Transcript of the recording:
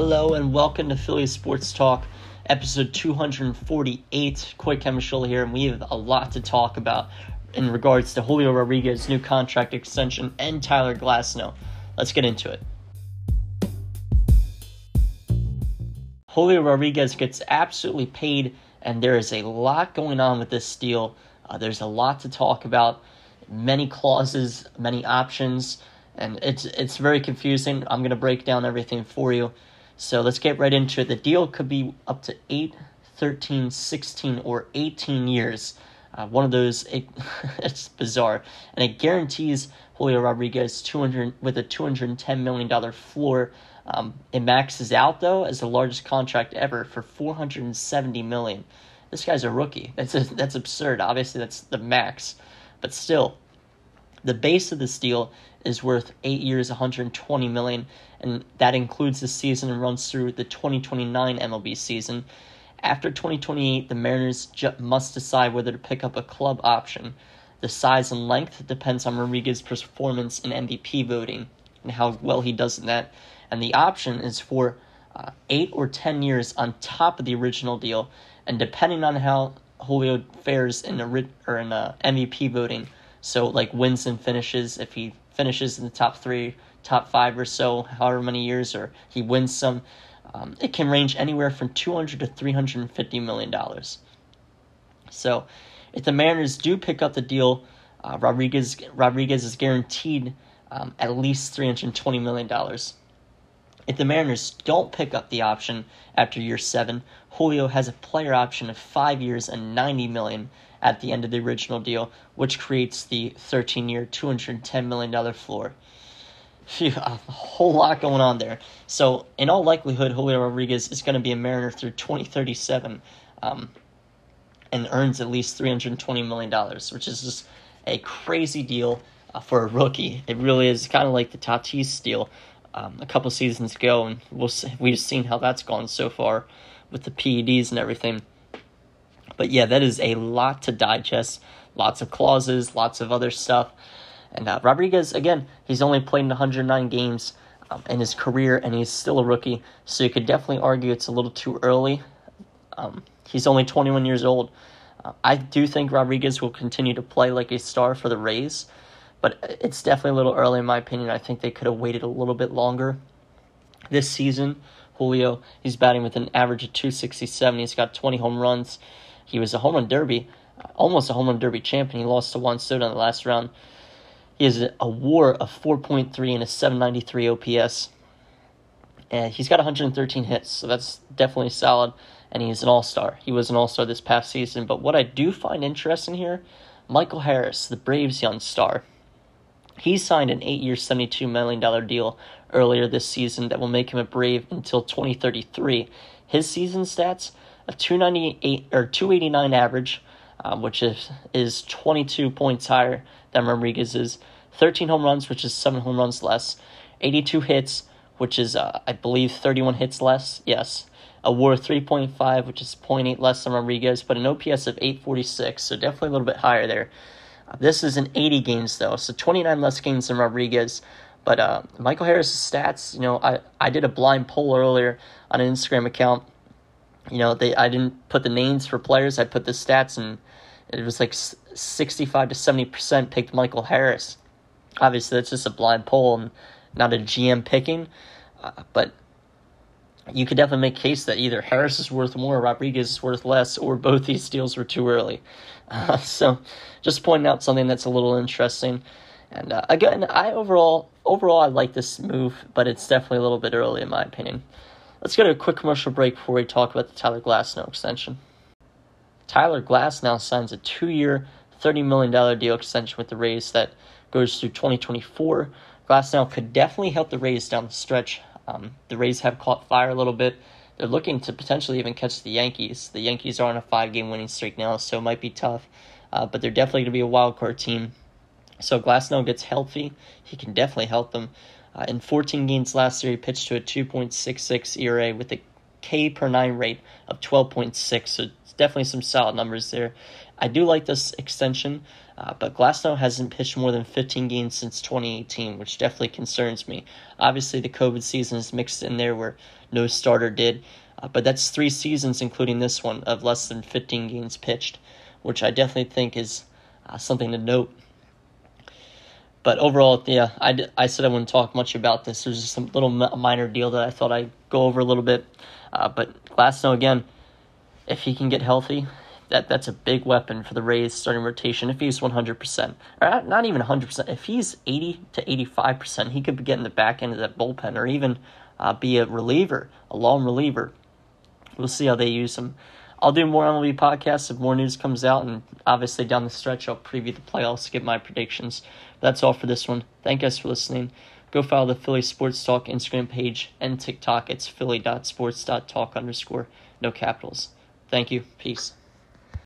Hello and welcome to Philly Sports Talk, episode 248. Coy Camiscioli here, and we have a lot to talk about in regards to Julio Rodriguez' new contract extension and Tyler Glasnow. Let's get into it. Julio Rodriguez gets absolutely paid, and there is a lot going on with this deal. Uh, there's a lot to talk about, many clauses, many options, and it's it's very confusing. I'm gonna break down everything for you. So let's get right into it. The deal could be up to 8, 13, 16, or 18 years. Uh, one of those, it, it's bizarre. And it guarantees Julio Rodriguez 200 with a $210 million floor. Um, it maxes out, though, as the largest contract ever for 470 million. This guy's a rookie. That's, a, that's absurd. Obviously, that's the max. But still, the base of this deal is worth eight years, 120 million, and that includes the season and runs through the 2029 MLB season. After 2028, the Mariners ju- must decide whether to pick up a club option. The size and length depends on Rodriguez's performance in MVP voting and how well he does in that. And the option is for uh, eight or ten years on top of the original deal, and depending on how Julio fares in the or in uh, MVP voting, so like wins and finishes, if he finishes in the top three, top five or so, however many years, or he wins some, um, it can range anywhere from 200 to 350 million dollars. So, if the Mariners do pick up the deal, uh, Rodriguez Rodriguez is guaranteed um, at least 320 million dollars. If the Mariners don't pick up the option after year seven, Julio has a player option of five years and 90 million at the end of the original deal, which creates the 13 year, $210 million floor. Phew, a whole lot going on there. So, in all likelihood, Julio Rodriguez is going to be a Mariner through 2037 um, and earns at least $320 million, which is just a crazy deal uh, for a rookie. It really is kind of like the Tatis deal um, a couple seasons ago, and we'll see, we've seen how that's gone so far with the PEDs and everything. But yeah, that is a lot to digest. Lots of clauses, lots of other stuff. And uh, Rodriguez, again, he's only played in 109 games um, in his career, and he's still a rookie. So you could definitely argue it's a little too early. Um, he's only 21 years old. Uh, I do think Rodriguez will continue to play like a star for the Rays, but it's definitely a little early in my opinion. I think they could have waited a little bit longer. This season, Julio, he's batting with an average of 267. He's got 20 home runs. He was a home run derby, almost a home run derby champion. He lost to Juan Soto in the last round. He has a WAR of 4.3 and a 793 OPS. And he's got 113 hits, so that's definitely solid. And he's an all star. He was an all star this past season. But what I do find interesting here Michael Harris, the Braves' young star, he signed an eight year, $72 million deal earlier this season that will make him a Brave until 2033. His season stats a 298 or 289 average, um, which is is 22 points higher than Rodriguez's. 13 home runs, which is seven home runs less. 82 hits, which is uh, I believe 31 hits less. Yes. A WAR 3.5, which is 0.8 less than Rodriguez, but an OPS of 846, so definitely a little bit higher there. Uh, this is in 80 games though, so 29 less games than Rodriguez. But uh, Michael Harris' stats, you know, I, I did a blind poll earlier on an Instagram account you know, they I didn't put the names for players. I put the stats, and it was like sixty-five to seventy percent picked Michael Harris. Obviously, that's just a blind poll and not a GM picking, uh, but you could definitely make case that either Harris is worth more, Rodriguez is worth less, or both these deals were too early. Uh, so, just pointing out something that's a little interesting. And uh, again, I overall overall I like this move, but it's definitely a little bit early in my opinion. Let's get a quick commercial break before we talk about the Tyler Glasnow extension. Tyler Glasnow signs a two year, $30 million deal extension with the Rays that goes through 2024. Glasnow could definitely help the Rays down the stretch. Um, the Rays have caught fire a little bit. They're looking to potentially even catch the Yankees. The Yankees are on a five game winning streak now, so it might be tough. Uh, but they're definitely going to be a wild card team. So Glasnow gets healthy. He can definitely help them. Uh, in 14 games last year, he pitched to a 2.66 ERA with a K per nine rate of 12.6. So it's definitely some solid numbers there. I do like this extension, uh, but Glasnow hasn't pitched more than 15 games since 2018, which definitely concerns me. Obviously, the COVID season is mixed in there where no starter did, uh, but that's three seasons, including this one, of less than 15 games pitched, which I definitely think is uh, something to note. But overall, yeah, I, I said I wouldn't talk much about this. There's just some little minor deal that I thought I'd go over a little bit. Uh, but Glasnow, again, if he can get healthy, that that's a big weapon for the Rays starting rotation. If he's 100%, or not even 100%, if he's 80 to 85%, he could be getting the back end of that bullpen or even uh, be a reliever, a long reliever. We'll see how they use him. I'll do more MLB podcasts if more news comes out, and obviously down the stretch, I'll preview the playoffs, give my predictions. That's all for this one. Thank you guys for listening. Go follow the Philly Sports Talk Instagram page and TikTok. It's philly.sports.talk underscore no capitals. Thank you. Peace.